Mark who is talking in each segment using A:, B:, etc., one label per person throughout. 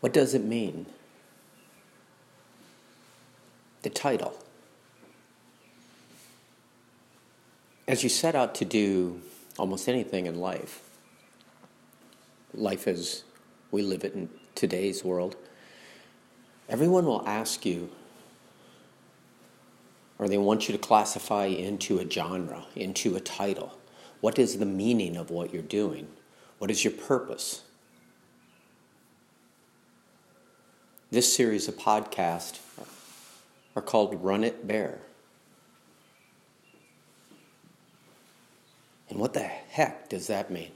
A: What does it mean? The title. As you set out to do almost anything in life, life as we live it in today's world, everyone will ask you, or they want you to classify into a genre, into a title. What is the meaning of what you're doing? What is your purpose? This series of podcasts are called Run It Bare. And what the heck does that mean?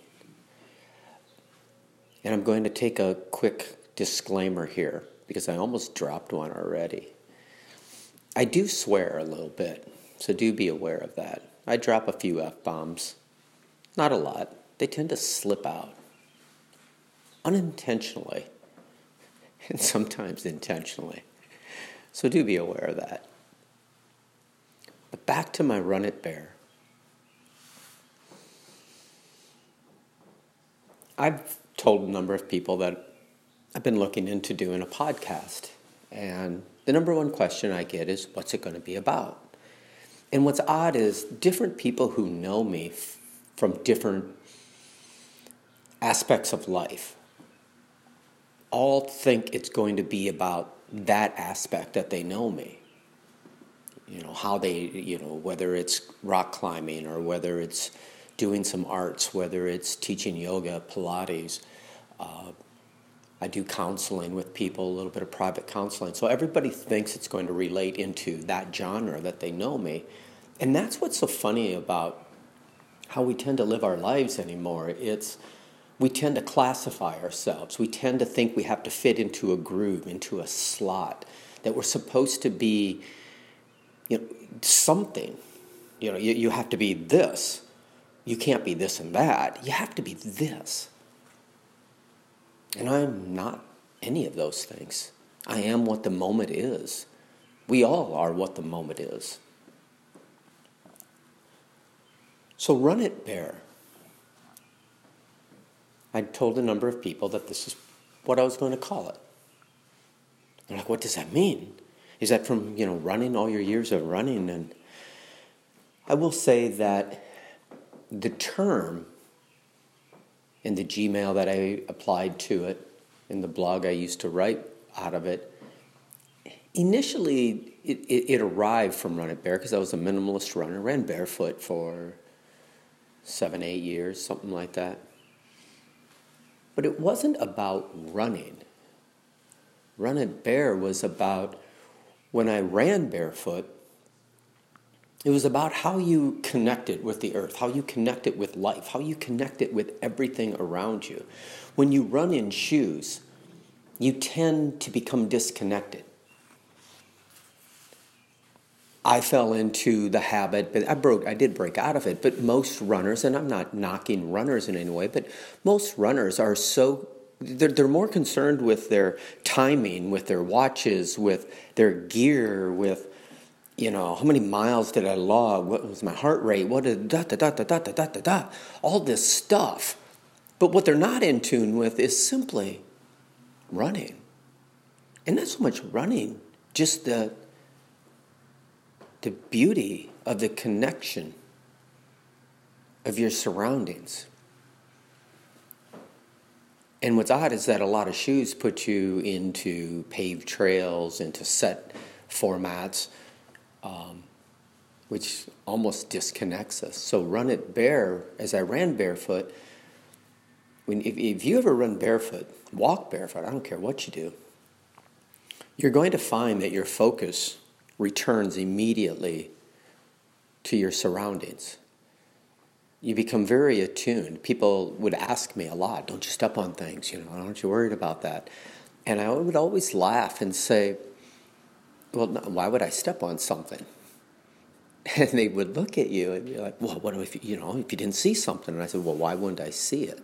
A: And I'm going to take a quick disclaimer here because I almost dropped one already. I do swear a little bit, so do be aware of that. I drop a few F bombs, not a lot. They tend to slip out unintentionally and sometimes intentionally. So do be aware of that. But back to my Run It Bare. I've told a number of people that I've been looking into doing a podcast. And the number one question I get is, what's it going to be about? And what's odd is different people who know me f- from different aspects of life all think it's going to be about that aspect that they know me. You know, how they, you know, whether it's rock climbing or whether it's doing some arts, whether it's teaching yoga, Pilates. Uh, I do counseling with people, a little bit of private counseling. So everybody thinks it's going to relate into that genre that they know me. And that's what's so funny about how we tend to live our lives anymore. It's we tend to classify ourselves. We tend to think we have to fit into a groove, into a slot, that we're supposed to be you know, something. You know, you, you have to be this. You can't be this and that. You have to be this. And I'm not any of those things. I am what the moment is. We all are what the moment is. So run it bare. I told a number of people that this is what I was going to call it. They're like, what does that mean? Is that from, you know, running all your years of running? And I will say that the term in the Gmail that I applied to it, in the blog I used to write out of it, initially it, it, it arrived from Run It Bare because I was a minimalist runner, ran barefoot for seven, eight years, something like that. But it wasn't about running. Run It Bare was about when I ran barefoot, it was about how you connected with the earth, how you connected with life, how you connected with everything around you. When you run in shoes, you tend to become disconnected. I fell into the habit, but I broke I did break out of it, but most runners and I'm not knocking runners in any way, but most runners are so they're, they're more concerned with their timing, with their watches, with their gear, with you know, how many miles did I log? What was my heart rate? What did da da da da da da da da da? All this stuff. But what they're not in tune with is simply running. And not so much running, just the the beauty of the connection of your surroundings. And what's odd is that a lot of shoes put you into paved trails, into set formats um, which almost disconnects us. So run it bare. As I ran barefoot, when if, if you ever run barefoot, walk barefoot. I don't care what you do. You're going to find that your focus returns immediately to your surroundings. You become very attuned. People would ask me a lot, "Don't you step on things? You know, aren't you worried about that?" And I would always laugh and say, well, why would I step on something? And they would look at you and be like, well, what if, you know, if you didn't see something? And I said, well, why wouldn't I see it?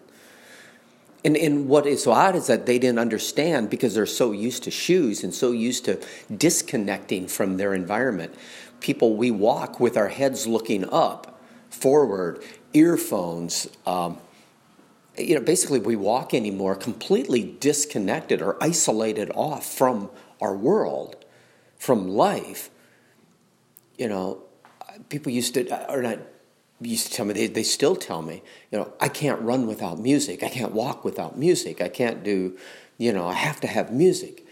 A: And, and what is so odd is that they didn't understand because they're so used to shoes and so used to disconnecting from their environment. People, we walk with our heads looking up, forward, earphones, um, you know, basically we walk anymore completely disconnected or isolated off from our world, from life. You know, people used to, or not, used to tell me, they, they still tell me, you know, I can't run without music. I can't walk without music. I can't do, you know, I have to have music.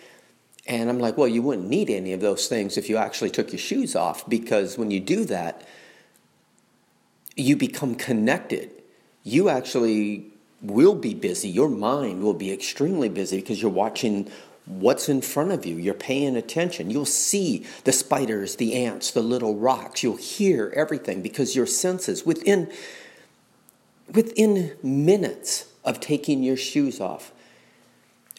A: And I'm like, well, you wouldn't need any of those things if you actually took your shoes off because when you do that, you become connected. You actually will be busy. Your mind will be extremely busy because you're watching what's in front of you. You're paying attention. You'll see the spiders, the ants, the little rocks. You'll hear everything because your senses within within minutes of taking your shoes off.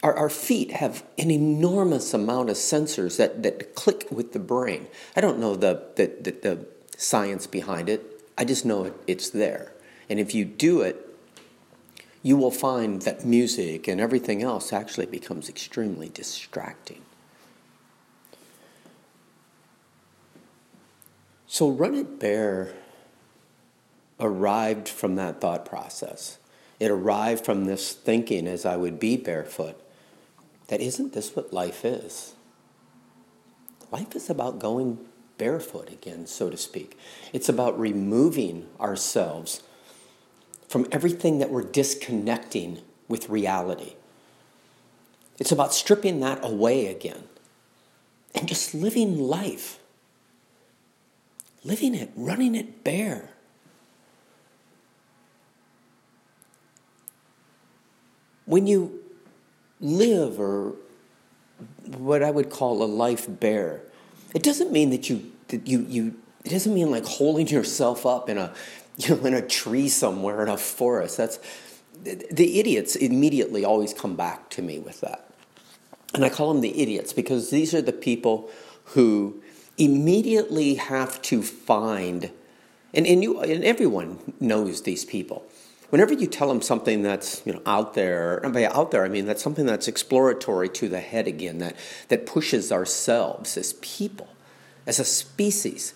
A: Our, our feet have an enormous amount of sensors that, that click with the brain. I don't know the, the, the, the science behind it. I just know it, it's there. And if you do it you will find that music and everything else actually becomes extremely distracting. So, Run It Bare arrived from that thought process. It arrived from this thinking as I would be barefoot that isn't this what life is? Life is about going barefoot again, so to speak. It's about removing ourselves from everything that we're disconnecting with reality. It's about stripping that away again and just living life, living it, running it bare. When you live or what I would call a life bare, it doesn't mean that you that you you it doesn't mean like holding yourself up in a you know, in a tree somewhere in a forest. That's the idiots immediately always come back to me with that. And I call them the idiots because these are the people who immediately have to find, and, and, you, and everyone knows these people. Whenever you tell them something that's you know out there, and by out there I mean that's something that's exploratory to the head again, that, that pushes ourselves as people, as a species,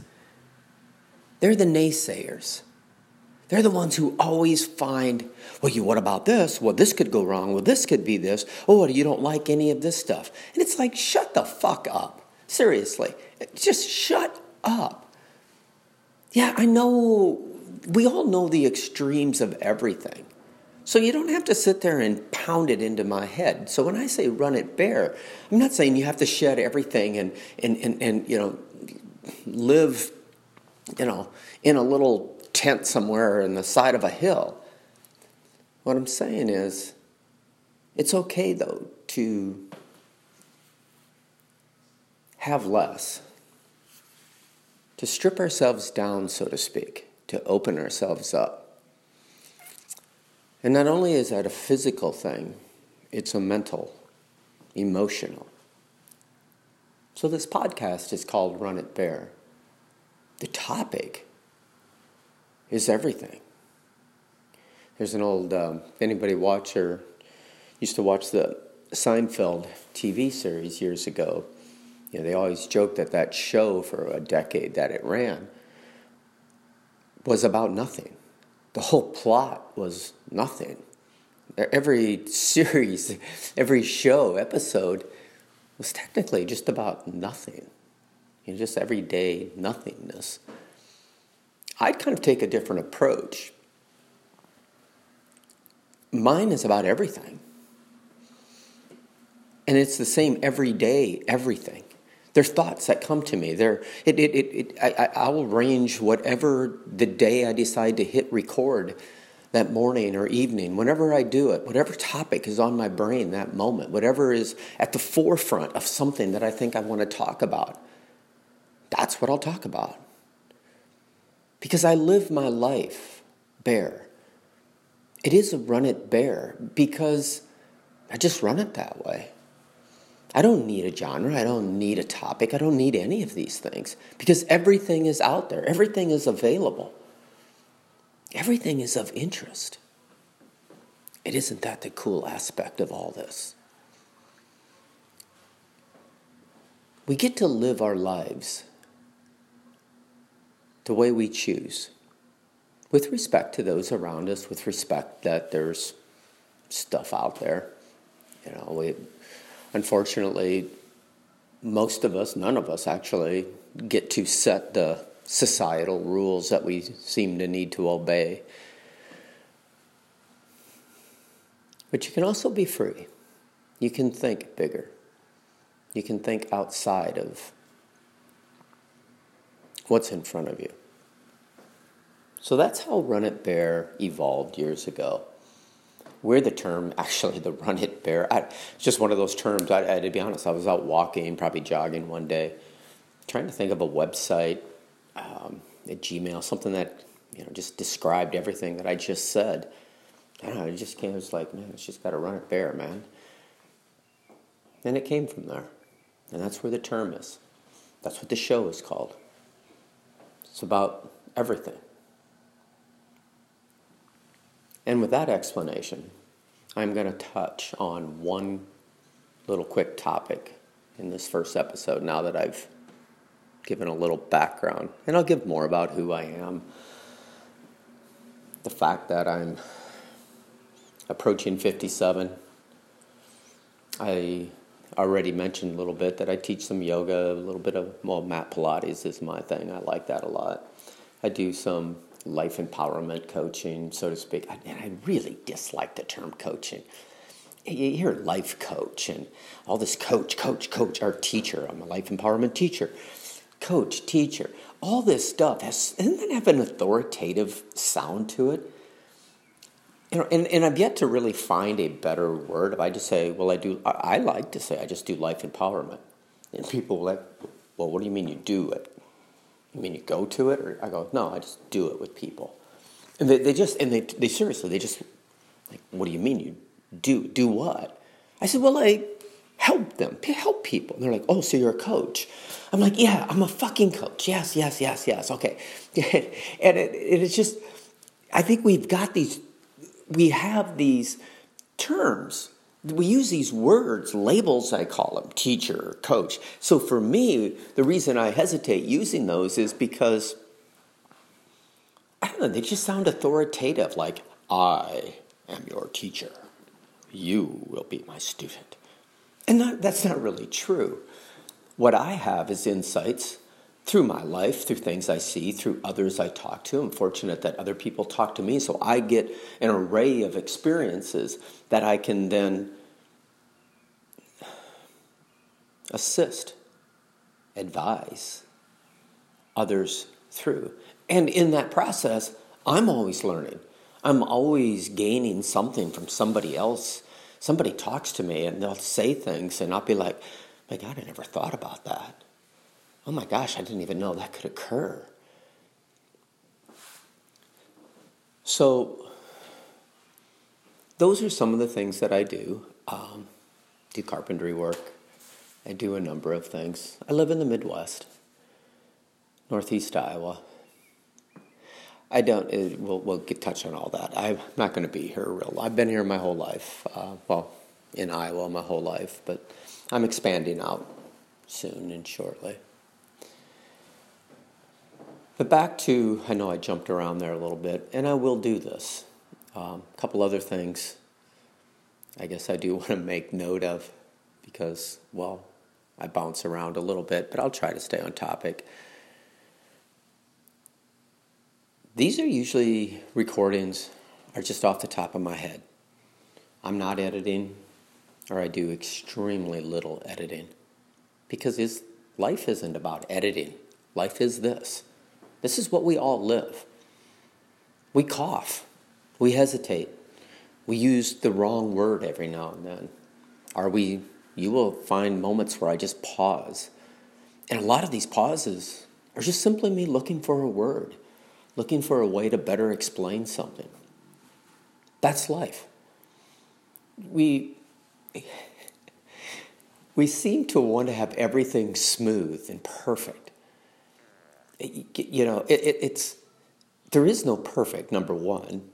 A: they're the naysayers. They're the ones who always find, well, you, what about this? Well, this could go wrong. Well, this could be this. Oh, you don't like any of this stuff. And it's like, shut the fuck up. Seriously. Just shut up. Yeah, I know, we all know the extremes of everything. So you don't have to sit there and pound it into my head. So when I say run it bare, I'm not saying you have to shed everything and, and, and, and you know, live, you know, in a little tent somewhere in the side of a hill. What I'm saying is, it's okay though to have less, to strip ourselves down, so to speak, to open ourselves up. And not only is that a physical thing, it's a mental, emotional. So this podcast is called Run It Bare. The topic is everything. There's an old, um, anybody watch or used to watch the Seinfeld TV series years ago. You know, they always joked that that show for a decade that it ran was about nothing. The whole plot was nothing. Every series, every show, episode was technically just about nothing. You know, just everyday nothingness. I'd kind of take a different approach. Mine is about everything. And it's the same every day, everything. There's thoughts that come to me. There, it, it, it, it, I, I will range whatever the day I decide to hit record that morning or evening, whenever I do it, whatever topic is on my brain that moment, whatever is at the forefront of something that I think I want to talk about, that's what I'll talk about because I live my life bare. It is a run it bare because I just run it that way. I don't need a genre. I don't need a topic. I don't need any of these things because everything is out there, everything is available, everything is of interest. It isn't that the cool aspect of all this? We get to live our lives the way we choose, with respect to those around us, with respect that there's stuff out there. You know, we unfortunately most of us, none of us actually, get to set the societal rules that we seem to need to obey. But you can also be free. You can think bigger. You can think outside of what's in front of you. So that's how Run It Bare evolved years ago. Where the term, actually, the Run It Bare, I, it's just one of those terms. I, I, to be honest, I was out walking, probably jogging one day, trying to think of a website, um, a Gmail, something that you know just described everything that I just said. I don't know. It just came. It was like, man, it's just got to run it bare, man. And it came from there, and that's where the term is. That's what the show is called. It's about everything. And with that explanation, I'm going to touch on one little quick topic in this first episode now that I've given a little background. And I'll give more about who I am. The fact that I'm approaching 57. I already mentioned a little bit that I teach some yoga, a little bit of, well, mat Pilates is my thing. I like that a lot. I do some life empowerment coaching, so to speak. And I really dislike the term coaching. You hear life coach and all this coach, coach, coach, or teacher. I'm a life empowerment teacher coach, teacher, all this stuff has doesn't that have an authoritative sound to it? You know, and, and I've yet to really find a better word. If I just say, well, I do, I, I like to say I just do life empowerment, and people will like, well, what do you mean you do it? You mean you go to it, or I go, no, I just do it with people, and they, they just and they they seriously they just like, what do you mean you do do what? I said, well, I help them, help people. And they're like, oh, so you're a coach. I'm like, yeah, I'm a fucking coach. Yes, yes, yes, yes. Okay. and it, it is just, I think we've got these, we have these terms. We use these words, labels, I call them, teacher, coach. So for me, the reason I hesitate using those is because, I don't know, they just sound authoritative, like, I am your teacher. You will be my student. And that, that's not really true. What I have is insights through my life, through things I see, through others I talk to. I'm fortunate that other people talk to me, so I get an array of experiences that I can then assist, advise others through. And in that process, I'm always learning. I'm always gaining something from somebody else somebody talks to me and they'll say things and I'll be like, my God, I never thought about that. Oh my gosh, I didn't even know that could occur. So, those are some of the things that I do. Um, do carpentry work. I do a number of things. I live in the Midwest, Northeast Iowa. I don't. It, we'll we'll get touch on all that. I'm not going to be here real. I've been here my whole life. Uh, well, in Iowa my whole life, but I'm expanding out soon and shortly. But back to, I know I jumped around there a little bit, and I will do this. A um, couple other things I guess I do want to make note of because, well, I bounce around a little bit, but I'll try to stay on topic. These are usually recordings are just off the top of my head. I'm not editing, or I do extremely little editing, because life isn't about editing. Life is this. This is what we all live. We cough, we hesitate, we use the wrong word every now and then. Are we? You will find moments where I just pause, and a lot of these pauses are just simply me looking for a word looking for a way to better explain something. That's life. We, we seem to want to have everything smooth and perfect. You know, it, it, it's, there is no perfect, number one,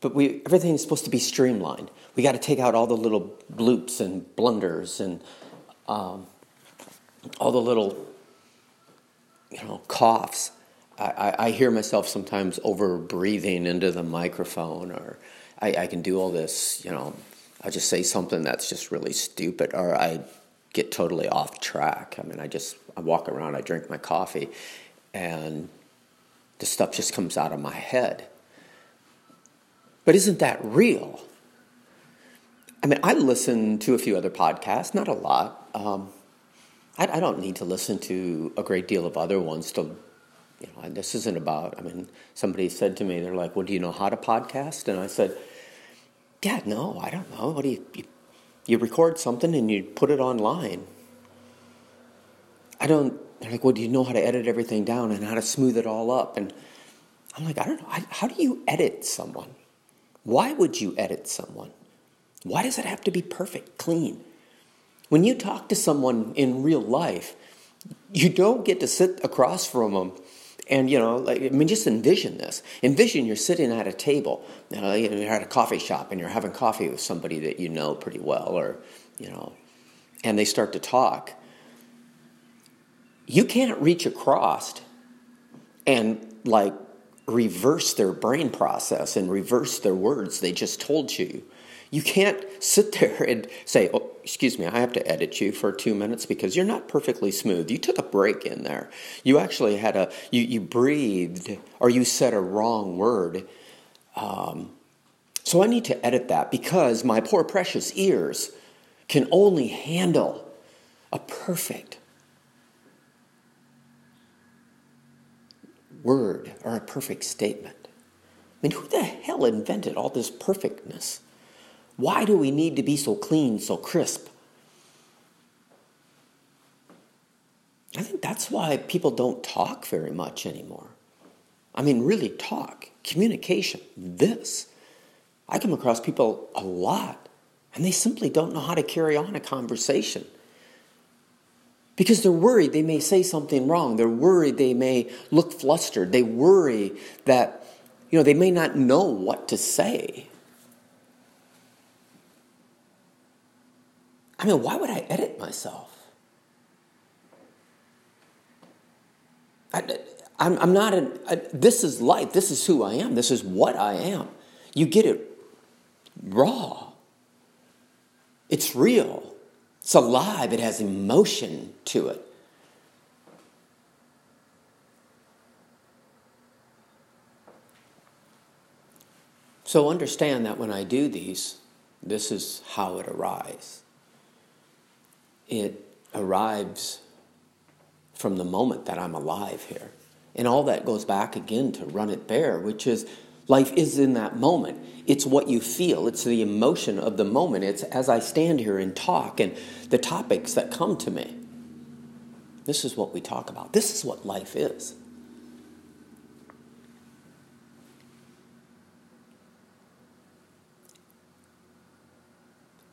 A: but we, everything is supposed to be streamlined. We got to take out all the little bloops and blunders and um, all the little, you know, coughs I, I hear myself sometimes over breathing into the microphone, or I, I, can do all this, you know, I just say something that's just really stupid, or I get totally off track. I mean, I just I walk around, I drink my coffee, and the stuff just comes out of my head. But isn't that real? I mean, I listen to a few other podcasts, not a lot. Um, I, I, don't need to listen to a great deal of other ones to, you know, this isn't about, I mean, somebody said to me, they're like, well, do you know how to podcast? And I said, yeah, no, I don't know. What do you, you, you record something and you put it online. I don't, they're like, well, do you know how to edit everything down and how to smooth it all up? And I'm like, I don't know. How do you edit someone? Why would you edit someone? Why does it have to be perfect, clean? When you talk to someone in real life, you don't get to sit across from them and you know, like, I mean, just envision this. Envision you're sitting at a table, you know, you're at a coffee shop, and you're having coffee with somebody that you know pretty well, or you know, and they start to talk. You can't reach across and like reverse their brain process and reverse their words they just told you. You can't sit there and say, oh, excuse me, I have to edit you for two minutes because you're not perfectly smooth. You took a break in there. You actually had a, you, you breathed or you said a wrong word. Um, so I need to edit that because my poor precious ears can only handle a perfect word or a perfect statement. I mean, who the hell invented all this perfectness? Why do we need to be so clean, so crisp? I think that's why people don't talk very much anymore. I mean, really talk, communication, this. I come across people a lot, and they simply don't know how to carry on a conversation. Because they're worried they may say something wrong. They're worried they may look flustered. They worry that, you know, they may not know what to say. I mean, why would I edit myself? I, I'm, I'm not an, I, this is life. This is who I am. This is what I am. You get it raw. It's real. It's alive. It has emotion to it. So understand that when I do these, this is how it arrives it arrives from the moment that I'm alive here. And all that goes back again to run it bare, which is life is in that moment. It's what you feel, it's the emotion of the moment. It's as I stand here and talk and the topics that come to me. This is what we talk about. This is what life is.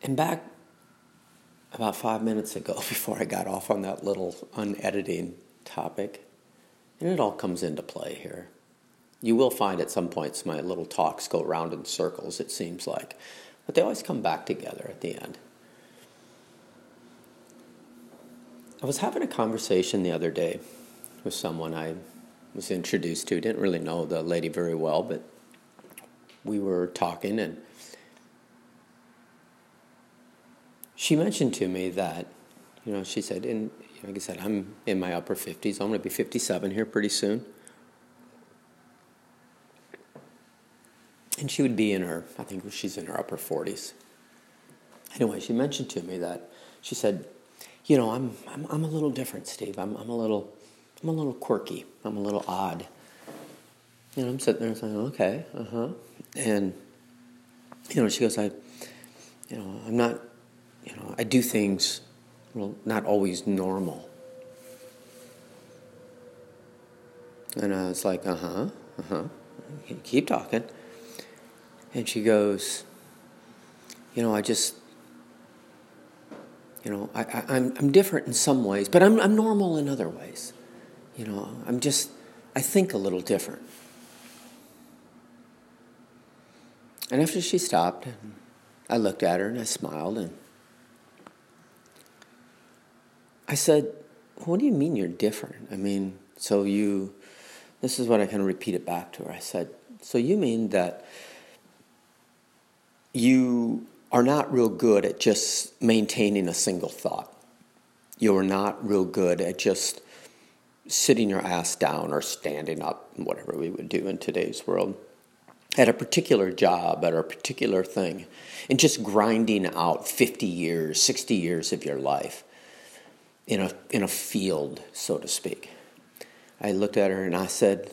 A: And back about five minutes ago before I got off on that little unediting topic. And it all comes into play here. You will find at some points my little talks go round in circles, it seems like, but they always come back together at the end. I was having a conversation the other day with someone I was introduced to. Didn't really know the lady very well, but we were talking and she mentioned to me that, you know, she said, and like I said, I'm in my upper 50s. I'm going to be 57 here pretty soon. And she would be in her, I think she's in her upper 40s. Anyway, she mentioned to me that she said, you know, I'm, I'm, I'm a little different, Steve. I'm, I'm, a little, I'm a little quirky. I'm a little odd. You know, I'm sitting there saying, okay, uh huh. And, you know, she goes, I, you know, I'm not you know, I do things, well, not always normal. And I was like, uh huh, uh huh. Keep talking. And she goes, you know, I just, you know, I, I, I'm, I'm different in some ways, but I'm, I'm normal in other ways. You know, I'm just, I think a little different. And after she stopped, I looked at her and I smiled and I said, What do you mean you're different? I mean, so you, this is what I kind of repeated back to her. I said, So you mean that you are not real good at just maintaining a single thought. You're not real good at just sitting your ass down or standing up, whatever we would do in today's world, at a particular job, at a particular thing, and just grinding out 50 years, 60 years of your life in a, in a field, so to speak. I looked at her and I said,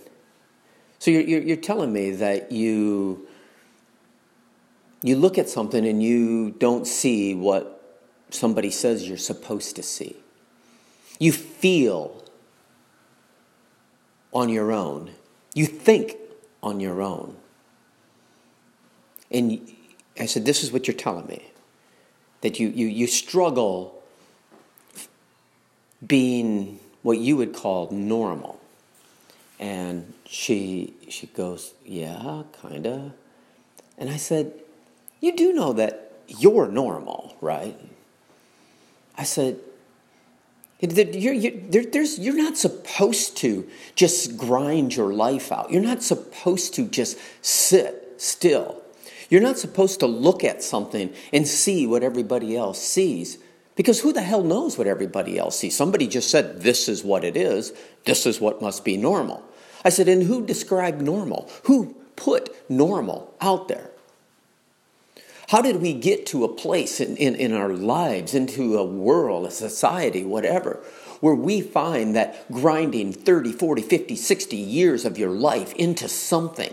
A: So you're, you're, you're telling me that you, you look at something and you don't see what somebody says you're supposed to see. You feel on your own. You think on your own. And I said, This is what you're telling me. That you, you, you struggle being what you would call normal. And she, she goes, Yeah, kind of. And I said, You do know that you're normal, right? I said, you're, there's, you're not supposed to just grind your life out. You're not supposed to just sit still. You're not supposed to look at something and see what everybody else sees. Because who the hell knows what everybody else sees? Somebody just said, This is what it is. This is what must be normal. I said, And who described normal? Who put normal out there? How did we get to a place in, in, in our lives, into a world, a society, whatever, where we find that grinding 30, 40, 50, 60 years of your life into something,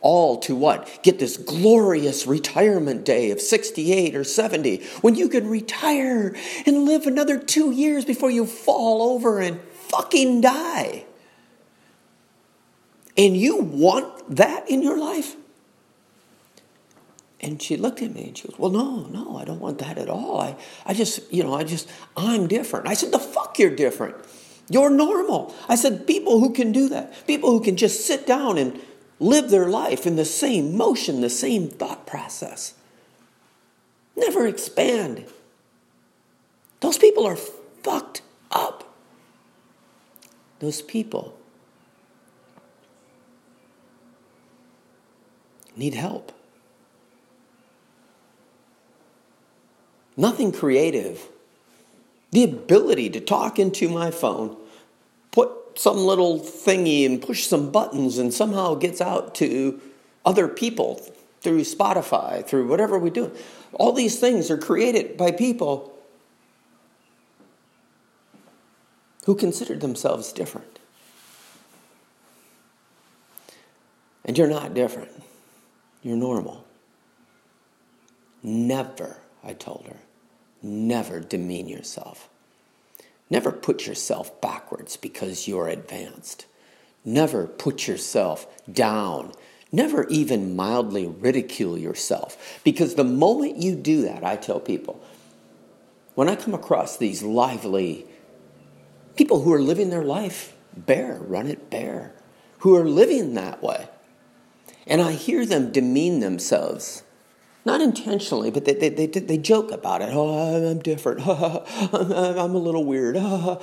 A: all to what? Get this glorious retirement day of 68 or 70 when you can retire and live another two years before you fall over and fucking die. And you want that in your life? And she looked at me and she goes, Well, no, no, I don't want that at all. I, I just, you know, I just, I'm different. I said, The fuck you're different. You're normal. I said, People who can do that, people who can just sit down and live their life in the same motion, the same thought process, never expand. Those people are fucked up. Those people need help. Nothing creative. The ability to talk into my phone, put some little thingy and push some buttons and somehow gets out to other people through Spotify, through whatever we do. All these things are created by people who considered themselves different. And you're not different. You're normal. Never, I told her, Never demean yourself. Never put yourself backwards because you're advanced. Never put yourself down. Never even mildly ridicule yourself. Because the moment you do that, I tell people, when I come across these lively people who are living their life bare, run it bare, who are living that way, and I hear them demean themselves not intentionally, but they, they, they, they joke about it. Oh, I'm different. I'm a little weird. I'm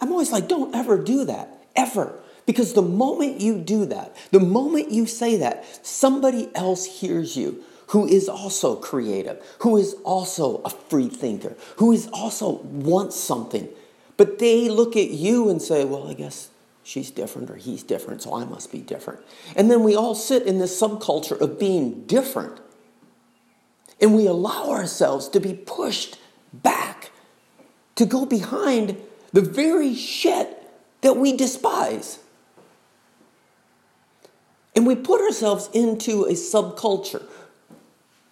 A: always like, don't ever do that, ever. Because the moment you do that, the moment you say that, somebody else hears you who is also creative, who is also a free thinker, who is also wants something. But they look at you and say, well, I guess she's different or he's different, so I must be different. And then we all sit in this subculture of being different. And we allow ourselves to be pushed back to go behind the very shit that we despise. And we put ourselves into a subculture.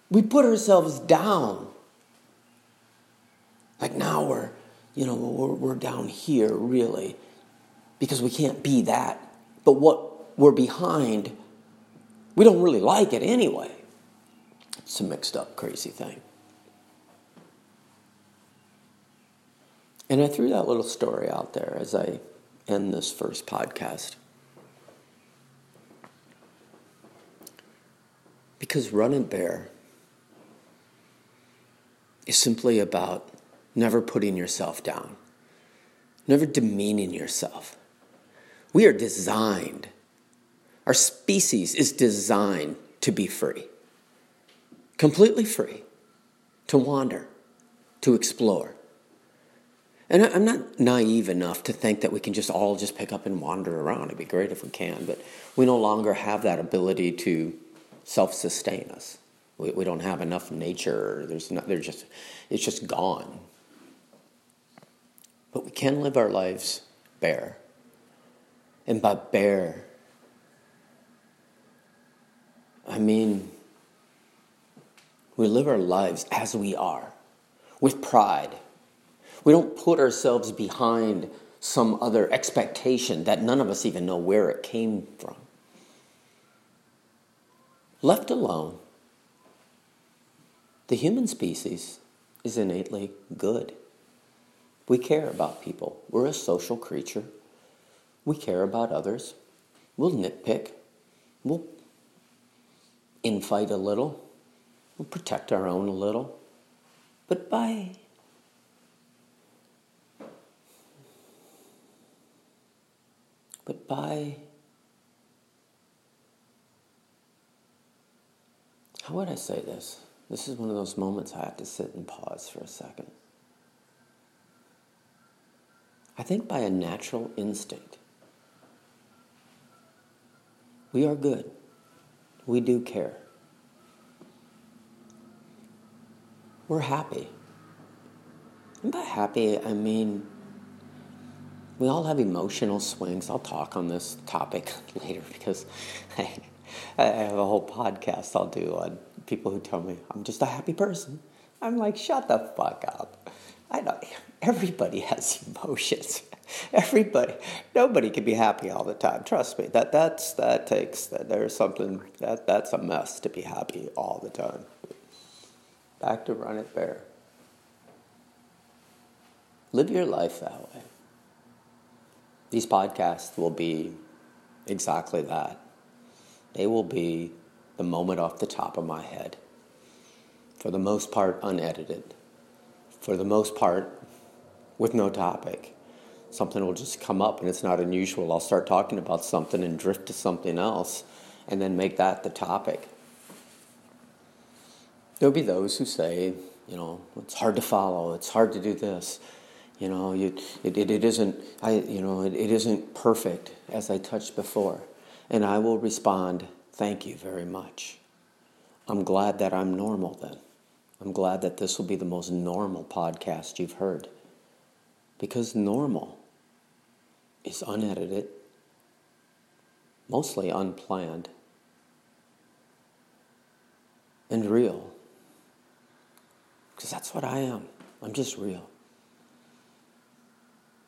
A: We put ourselves down. Like now we're, you know, we're, we're down here really because we can't be that. But what we're behind, we don't really like it anyway. It's a mixed up, crazy thing. And I threw that little story out there as I end this first podcast. Because Run and Bear is simply about never putting yourself down, never demeaning yourself. We are designed, our species is designed to be free completely free. to wander, to explore. And I'm not naive enough to think that we can just all just pick up and wander around. It'd be great if we can, but we no longer have that ability to self sustain us. We, we don't have enough nature. There's not, there's just, it's just gone. But we can live our lives bare. And by bare, I mean, we live our lives as we are, with pride. We don't put ourselves behind some other expectation that none of us even know where it came from. Left alone, the human species is innately good. We care about people. We're a social creature. We care about others. We'll nitpick. We'll infight a little. We'll protect our own a little. But by but by how would I say this? This is one of those moments I have to sit and pause for a second. I think by a natural instinct, we are good. We do care. We're happy. And by happy, I mean we all have emotional swings. I'll talk on this topic later because I, I have a whole podcast I'll do on people who tell me I'm just a happy person. I'm like, shut the fuck up. I know everybody has emotions. Everybody, nobody can be happy all the time. Trust me. That that's that takes that there's something that that's a mess to be happy all the time. Back to run it bare. Live your life that way. These podcasts will be exactly that. They will be the moment off the top of my head. For the most part, unedited. For the most part, with no topic. Something will just come up and it's not unusual. I'll start talking about something and drift to something else and then make that the topic. There'll be those who say, you know, it's hard to follow, it's hard to do this. You know, you, it, it, it isn't, I, you know, it, it isn't perfect, as I touched before. And I will respond, Thank you very much. I'm glad that I'm normal then. I'm glad that this will be the most normal podcast you've heard. Because normal is unedited, mostly unplanned, and real. Because that's what I am. I'm just real.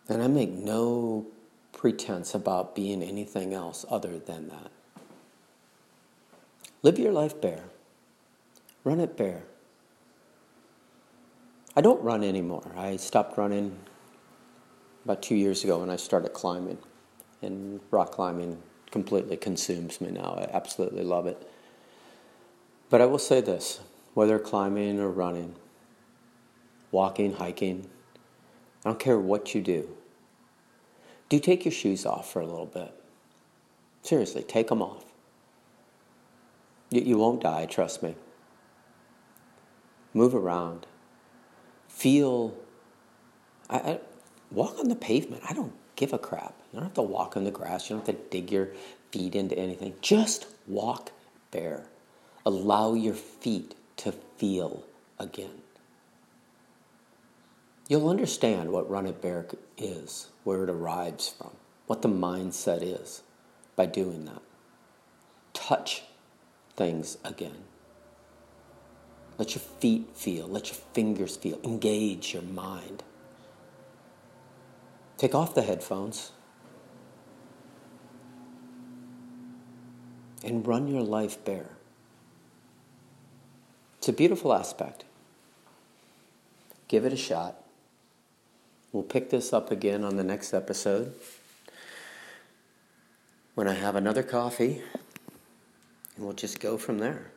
A: And I make no pretense about being anything else other than that. Live your life bare. Run it bare. I don't run anymore. I stopped running about two years ago when I started climbing. And rock climbing completely consumes me now. I absolutely love it. But I will say this whether climbing or running, walking, hiking, I don't care what you do, do take your shoes off for a little bit. Seriously, take them off. You, won't die, trust me. Move around. Feel. I, I, walk on the pavement. I don't give a crap. You don't have to walk on the grass. You don't have to dig your feet into anything. Just walk bare. Allow your feet to feel again. You'll understand what Run It Bare is, where it arrives from, what the mindset is by doing that. Touch things again. Let your feet feel, let your fingers feel, engage your mind. Take off the headphones and run your life bare. It's a beautiful aspect. Give it a shot. We'll pick this up again on the next episode when I have another coffee and we'll just go from there.